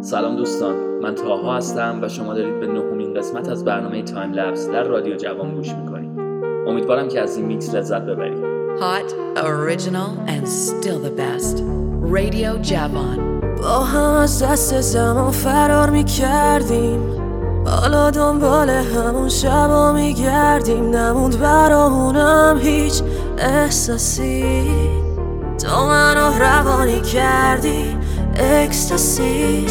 سلام دوستان من طاها هستم و شما دارید به نهمین قسمت از برنامه Time Lapse در رادیو جوان گوش می‌کنید. امیدوارم که از این میکس لذت ببرید. Hot, original and still the best. Radio Javan. با هم از دست زمان فرار می‌کردیم. حالا دنبال همون شبا میگردیم. نموند برامونم هیچ احساسی. تو منو روانی کردی. اکستاسی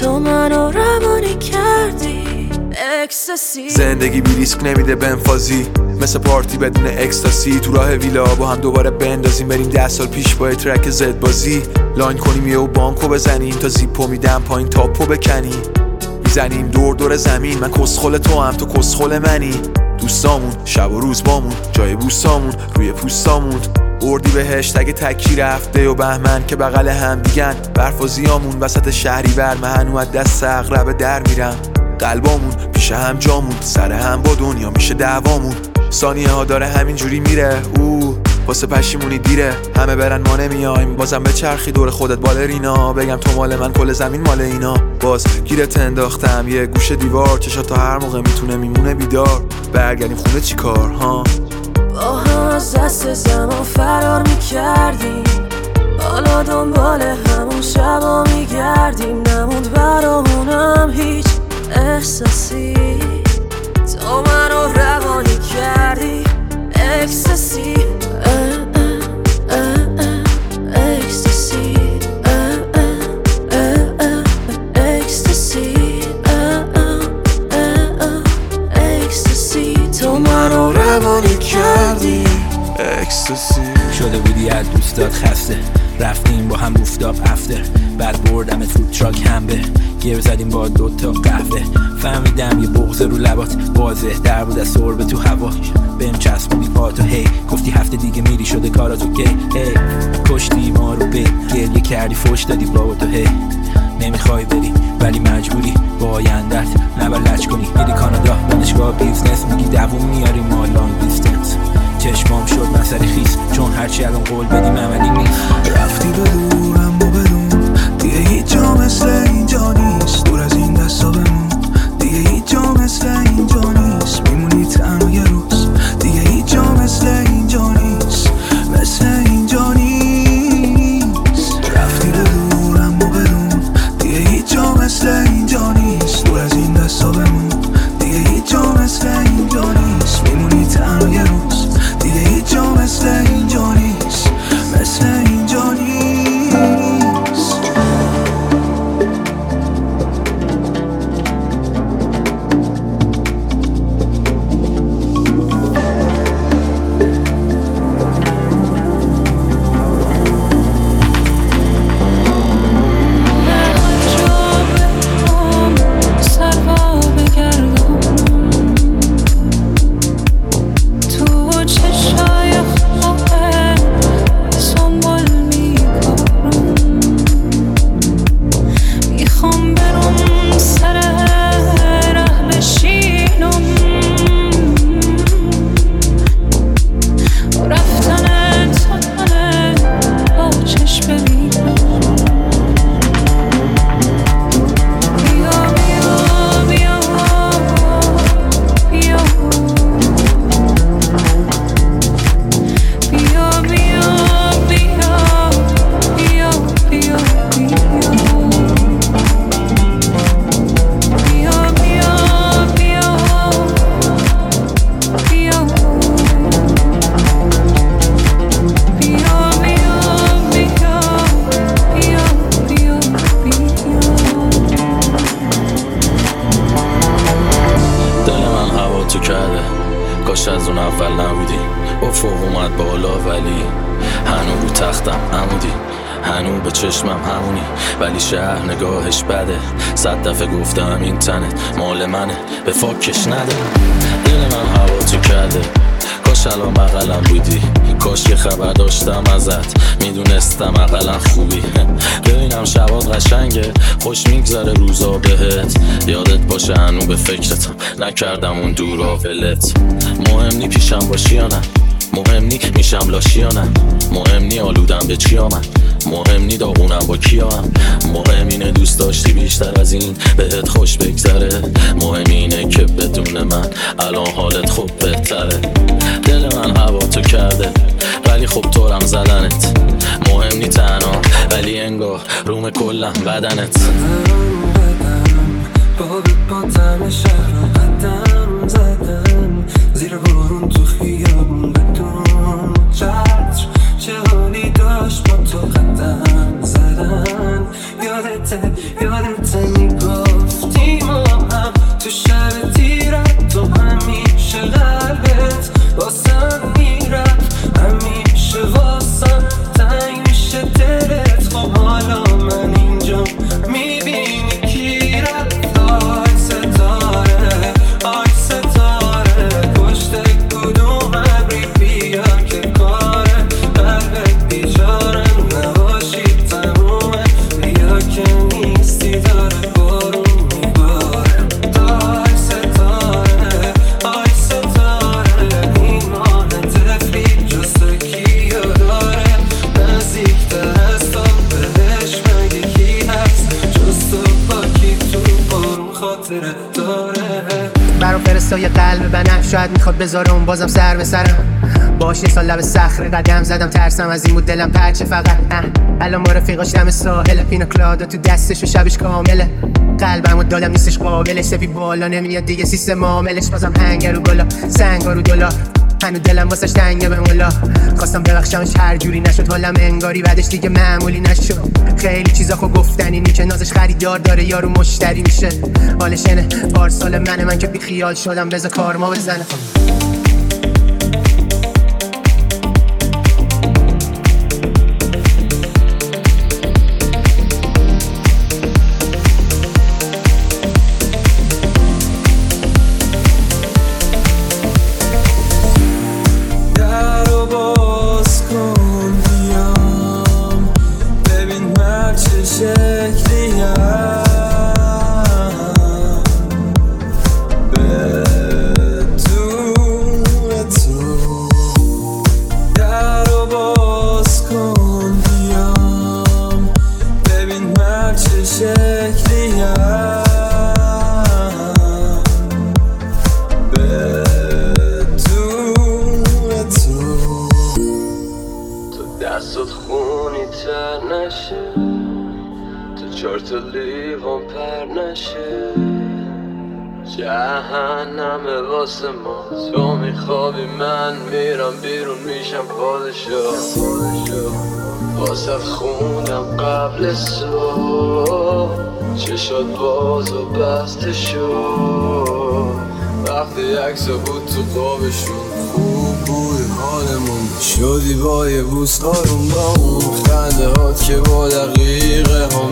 تو کردی. زندگی بی ریسک نمیده بنفازی. مثل پارتی بدون اکستاسی. تو راه ویلا با هم دوباره بندازیم. بریم ده سال پیش با ترک زد بازی لاین کنیم یه و بانکو بزنیم. تا زیپو میدم پایین تاپو بکنیم می‌زنیم دور دور زمین. من کسخل تو هم تو کسخل منی. دوستامون شب و روز بامون جای بوستامون روی پوستامون. اردی به هشتگ تکی رفته و بهمن که بغل هم دیگن. برف و زیامون وسط شهری بر من از دست اغرب در میرم. قلبامون پیش هم جامون سر هم با دنیا میشه دعوامون. ثانیه ها داره همینجوری میره. او واسه پشیمونی دیره. همه برن ما نمیایم. بازم به چرخی دور خودت بالرینا بگم تو مال من کل زمین مال اینا. باز گیرت انداختم. یه گوشه دیوار. چشا تا هر موقع می‌تونه میمونه بیدار. برگردیم خونه چی کار ها؟ با هم از دست زمان فرار می‌کردیم. حالا دنبال همون شبا میگردیم. نموند برامونم هیچ احساسی. تو منو روانی کردی. اکستاسی شده بودی از دوستات خسته. رفتیم با هم روفتاب افتر بعد بردم فود تراک هم به. گیر زدیم با دوتا قهوه. فهمیدم یه بغض رو لبات واضح در بود از سربه تو هوا. بهم چسبونی پاتو هی گفتی هفته دیگه میری شده کاراتو کی هی کشتی ما رو به گریه کردی فش دادی بابا تو. هی نمی‌خوای بری ولی مجبوری. با آیندت نبلج کنی. میری هرچی الان قول بدیم عملی صد دفعه گفتم این تنت مال منه به فاکش نده. دل من هوا تو کرده کاش الان بغلم بودی کاش که خبر داشتم ازت. می‌دونستم اقلا خوبی. ببینم شبات قشنگه خوش میگذره روزا بهت. یادت باشه هنو به فکرتم نکردم اون دورا ولت مهم نی پیشم باشی یا نه. مهم نی میشم لاشی یا نه؟ مهم نی آلودم به چی آمد؟ مهم نی داغونم با کیا هم؟ مهم اینه دوست داشتی بیشتر از این بهت خوش بگذره. مهم اینه که بدون من الان حالت خوب بهتره. دل من هوا تو کرده ولی خب طورم زدنت. مهم نی تنها ولی انگار روم کلم بدنت. با بازم سر به سرم. باش یه سال لب صخره قدم زدم ترسم از این بود دلم پرچه فقط. الان با رفیقاش دم ساحل. پینا کلادا تو دستش و شبش کامله. قلبم و دادم نیستش قابلش سفی بالا نمیاد دیگه سیستم معاملش. بازم هنگر رو گلا سنگا رو دلا. هنو دلم واسش تنگه به مولا. خواستم ببخشمش هر جوری نشد. حالم انگاری بعدش دیگه معمولی نشد. خیلی چیزا خو گفتنی نی که نازش خریدار داره یارو مشتری میشه. حالش اینه پارسال منه من که بی خیال شدم بذار کارما بزنه. ما. تو میخوابی من میرم بیرون میشم پادشاه. واسه خوندم قبل صبح. چشات باز و بسته شد. وقتی عکسا بود تو قابشون خوب بود حالمون. شدی با یه بوس آروم با اون خنده هات که با دقیقه ها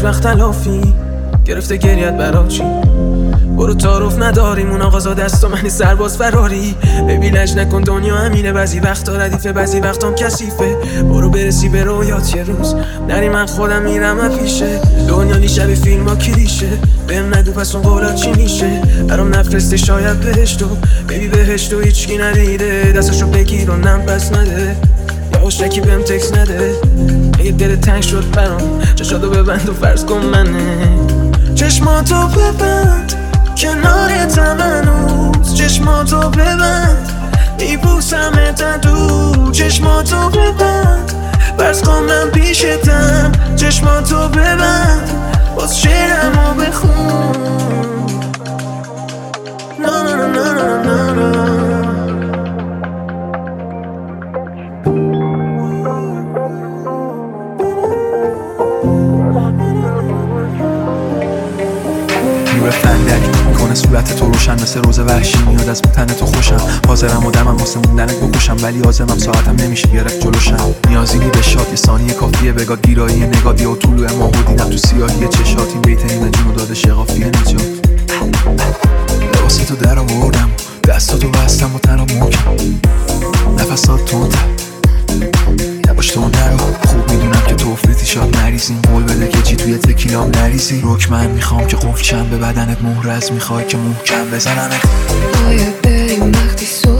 هیچ وقت تلافی. گرفته گریت برا چی؟ برو تعارف نداریم اون آقازا دست و منی سرباز فراری. ببین لج نکن دنیا همینه بعضی وقتا ردیفه بعضی وقتام کثیفه. برو برسی به رویات یه روز. نری من خودم میرم پیشه. دنیا نی شبیه فیلم ها کلیشه. بهم نگو پس اون قولات چی میشه؟ برام نفرسته شاید بهشتو ببی بهشتو هیچکی ندیده. دستشو بگیر و نم پس نده. یا بهم تکس نده. اگه دل تنگ شد برام. چشاتو ببند و فرض کن منه. چشماتو ببند کنار هنوز. چشماتو ببند میبوسم دو چشماتو ببند فرض کن من پیشتم چشماتو ببند باز شعرمو بخون. نه نه نه نه نه می‌کنه صورت تو روشن مثل روز وحشی میاد از تن تو خوشم. حاضرم و دمم واسه موندنت بکشم ولی آزمم ساعتم نمیشه گرفت جلوشم. نیازی نی به شاد یه ثانیه کافیه بگاه گیرایی نگادی و طلوع ماه و دیدم تو سیاهی چشات این بیت این جون و داده شقافیه نجات. لباس تو در آوردم دستاتو بستم و تنها محکم نفسات تونتر نباش تو نرو خوب می‌دونم که توفیتی شاد نریزیم. قول تکیلام نریزی رک من می‌خوام که قفل چم به بدنت مهرز می‌خوای که محکم بزنمت. باید بریم وقتی صبح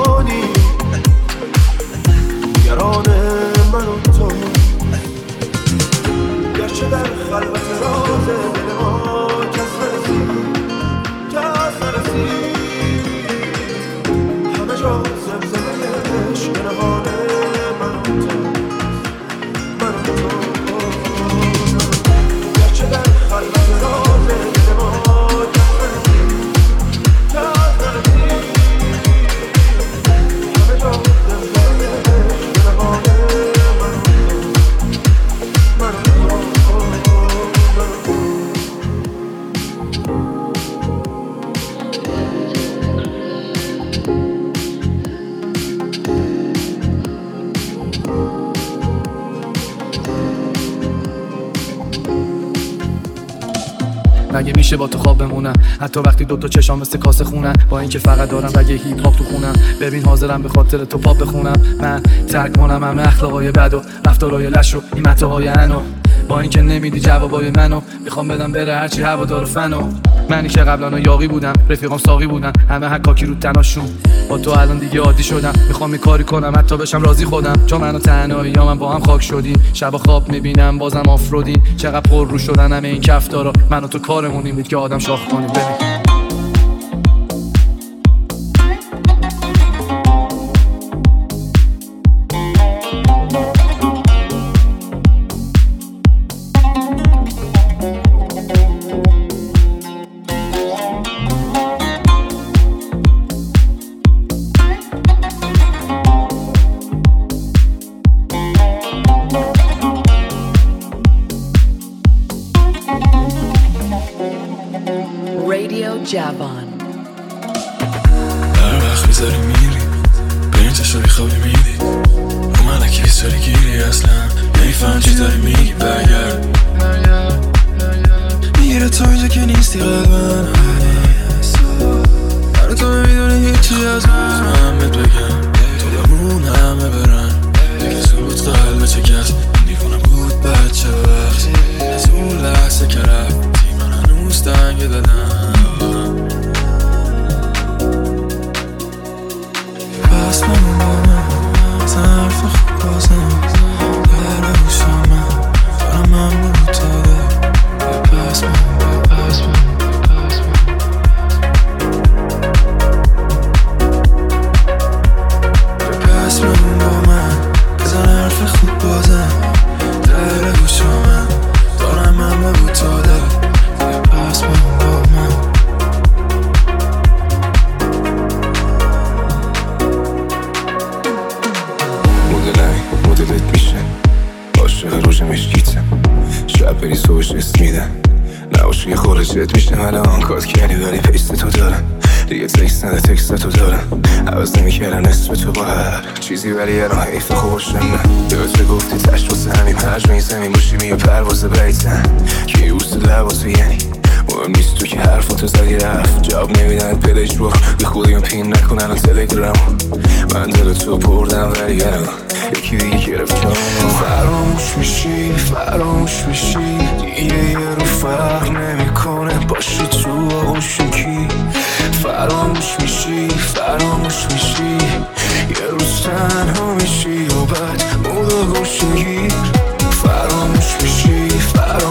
مگه میشه با تو خواب بمونم. حتی وقتی دوتا چشام مثل کاسه خونم. با اینکه فقط دارم رگه هیپ هاپ تو خونم. ببین حاضرم به خاطر تو پاپ بخونم. من ترک کنم همه اخلاقای بد و رفتارای لش و این متاهای انو. با اینکه نمیدی جوابای منو می‌خوام بدم بره هرچی هوا داره فنو. منی که قبلا یاقی بودم رفیقام ساقی بودن. همه حکاکی رو تناشون. با تو الان دیگه عادی شدم. می‌خوام یه کاری کنم حتی بشم راضی خودم. چون منو تنهایی یا من با هم خاک شدیم. شب خواب می‌بینم بازم آفرودیم. چقدر پر رو شدن همه این کفتارا. من و تو کارمونیم بود که آدم شاخ کنیم ببین. شب بری صبحش اسم میدن. نباشه یه خورجت میشه. من آن کات کردی ولی پیست تو دارم. دیگه تکست نده تکست تو دارم. عوض نمی‌کردم اسم تو با هر چیزی ولی راه حیف خوشم نه یادت گفتی تشت واسه همین می زمین باشی میو پرواز بیتن. که اوست لباسو یعنی؟ مهم نیست تو که حرفاتو زدی رفت جواب نمیدن. پلش برو به خودی پین نکن الان تلگرام. من دل تو بردم ولی الان یکی دیگه گرفت جامو فراموش میشی فراموش میشی. دیگه یه رو فرق نمی‌کنه. باشی تو آغوشکی فراموش میشی فراموش میشی. یه روز تنها میشی و بعد مودا گوشگیر فراموش میشی فراموش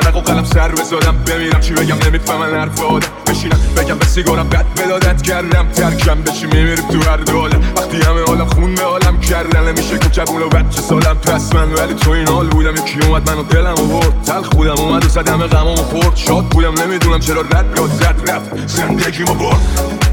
فرق و قلم سر بزادم بمیرم چی بگم نمی‌فهمن حرف آدم بشینم بگم به سیگارم بد بدادت کردم ترکم بشی میمیریم تو هر دو عالم وقتی همه عالم خون به عالم کردن نمیشه که جوون و بچه سالم پس من ولی تو این حال بودم یکی اومد منو دلم برد تل خودم اومد و زد همه غمامو خورد شاد بودم نمی‌دونم چرا رد یاد زد رفت زندگیمو برد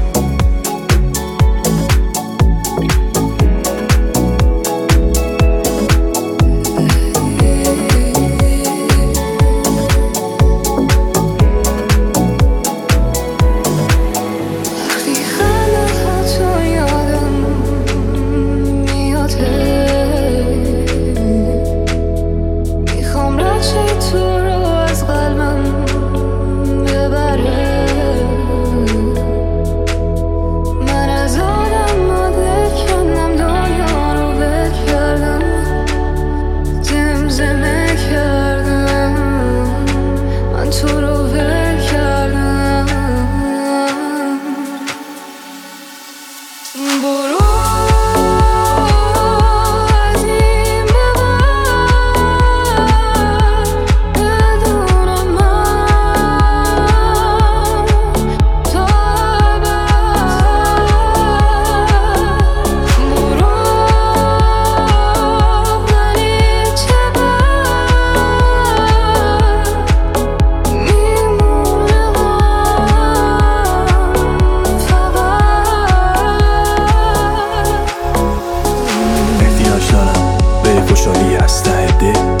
dick.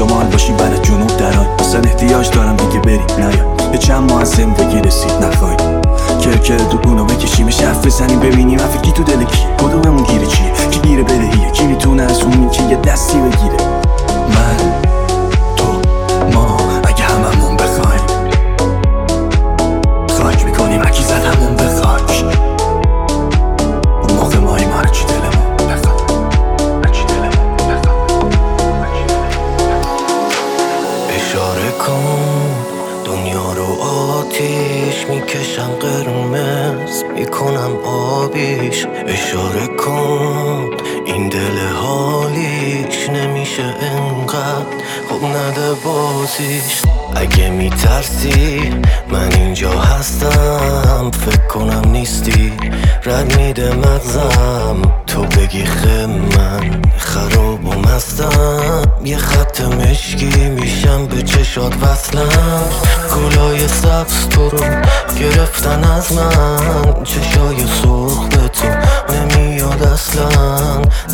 شمال باشیم برای جنوب دران. اصلا احتیاج دارم دیگه بریم نیا. یه چند ماه از زندگی رسید. نخواهی کرکر دو بکشیمش حرف بزنیم. ببینیم حرف کی تو دل کی کدوممون گیره چیه؟ کی گیره بدهیه کی می‌تونه از اون که یه دستی بگیره؟ من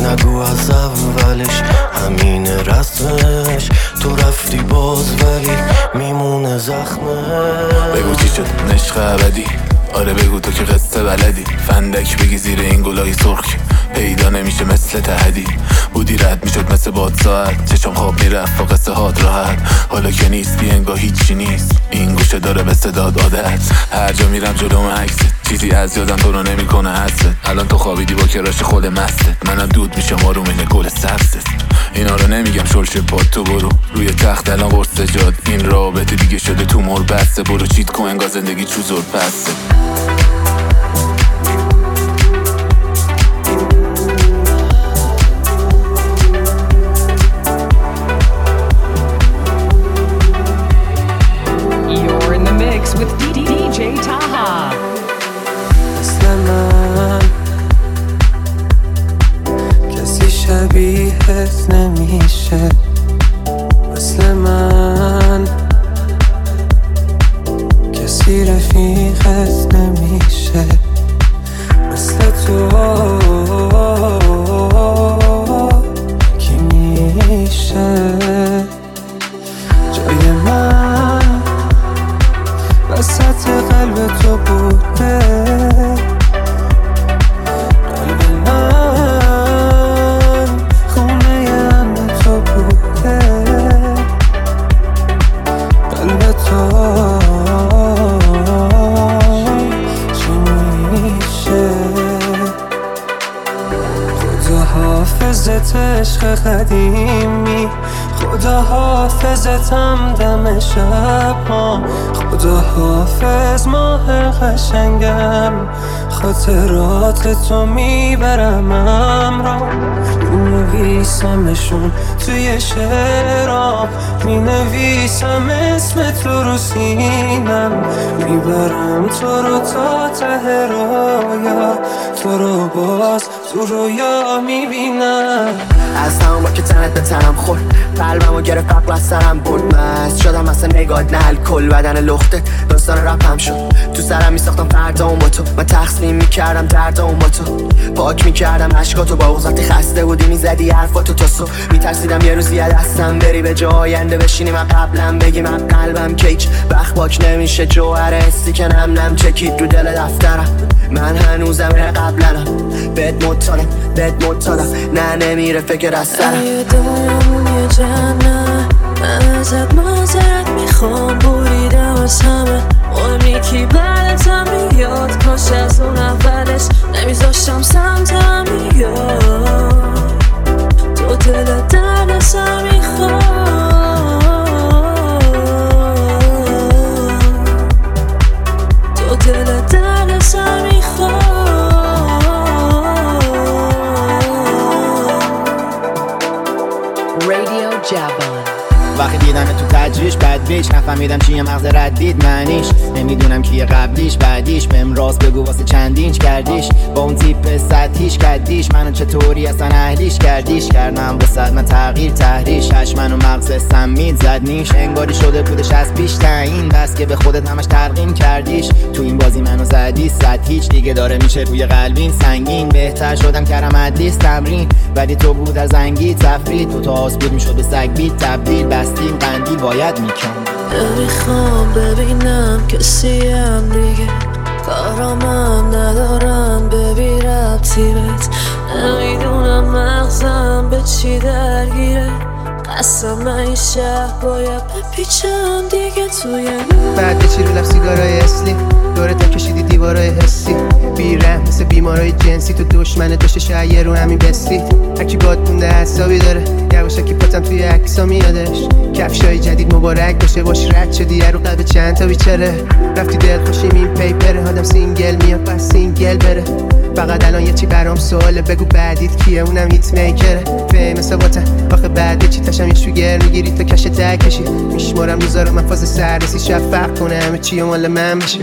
نگو از اولش همین رسمش. تو رفتی باز ولی میمونه زخمه بگو چی شد نشق ابدی؟ آره بگو تو که قصه بلدی. فندک بگی زیر این گلای سرخ پیدا نمیشه مثل تهدی. بودی رد می‌شد مثل باد ساعت چشم خواب می‌رفت و قصه هات راحت. حالا که نیست بی انگاه هیچی نیست. این گوشه داره به صداد عادت. هر جا میرم جلوم عکست چیزی از یادم تو رو نمی‌کنه حست الان تو خوابیدی با کراش خود مسته منم دود میشم آروم این گل سبزت. اینا رو نمیگم شلش با تو برو. روی تخت الان قرص سجاد این رابطه دیگه شده تو مر بسته برو چیت کن انگار زندگی چوزور پسته نمیشه حافظت عشق قدیمی. خدا حافظتم دم شب ها. خدا حافظ ماه قشنگم. خاطرات تو می‌برم امرا مینویسمشون توی شعرام. می‌نویسم اسم تو رو سینم. می‌برم تو رو تا ته رویا. تو رو باز تو رویا می‌بینم. از تمام با که تنت به تنم خورد. قلبم و گرفت قبل از سرم برد. مست شدم اصلا نگاد نه کل بدن لخته داستان رپم شد. تو سرم میساختم فردا با تو من تقسیم می‌کردم درد با تو پاک می‌کردم عشقاتو با وقتی خسته بودی می‌زدی حرفاتو تا صبح. میترسیدم یه روزی از دستم بری به جای آینده بشینی. من قبلم بگی من قلبم کیچ. بخ باک نمیشه جوهر حسی که نم نم چکید رو دل دفترم. من هنوزم قبلنم بد مطالم بد مطالم نه نمیره فکر از سرم. اگه دنیامون یه جنه ازت معذرت می‌خوام. بریدم از همه. مهمی کی بعدتم میاد. کاش از اون اولش نمیذاشتم سمتم بیاد. تو دل درد سر می‌خواد تو دل درد سر می‌خواد وقتی دیدم تو تجریش بد بیچ نفهمیدم چیه مغز ردید معنیش. نمی‌دونم کیه قبلیش بعدیش. بهم راست بگو واسه چندینچ کردیش. با اون تیپ سطحیش کدیش. منو چطوری اصلا اهلیش کردیش. کردم به من تغییر تحریش. منو مغز سمید زد نیش. انگاری شده بودش از پیش تعیین بس که به خودت همش ترقیم کردیش. تو این بازی منو زدی صد هیچ. دیگه داره میشه روی قلبین سنگین. بهتر شدم کردم ادلیس تمرین. ولی تو بود در زنگی تفرید. تو تا بود می‌شد به سگ بید تبدیل. بستیم قندیل باید میکن نمی‌خوام ببینم کسی هم دیگه. کارامم ندارم ببی ربطی بهت نمی‌دونم مغزم به چی درگیره. قسم این شهر باید بپیچم دیگه توی بعد چی رو سیگارای اصلی. دورت کشیدی دیوارای حسی. بیرم مثل بیمارای جنسی. تو دشمن داشته شایر رو همین بستی هرکی باد مونده حسابی داره. یواشکی پاتم توی عکسا میادش. کفشای جدید مبارک باشه. باش رد شدی. رو قلب چند تا بیچره رفتی دل خوشیم این پیپره آدم سینگل میاد پس سینگل بره. فقط الان یه چی برام سواله. بگو بعدیت کیه؟ اونم هیت میکره فیمس ثباتن آخه بعد چی؟ تشم یه شوگر می‌گیری. تا کش تک کشی. میشمارم روزا رو. من فاز سررسی شفق کنه همه چی مال من بشه.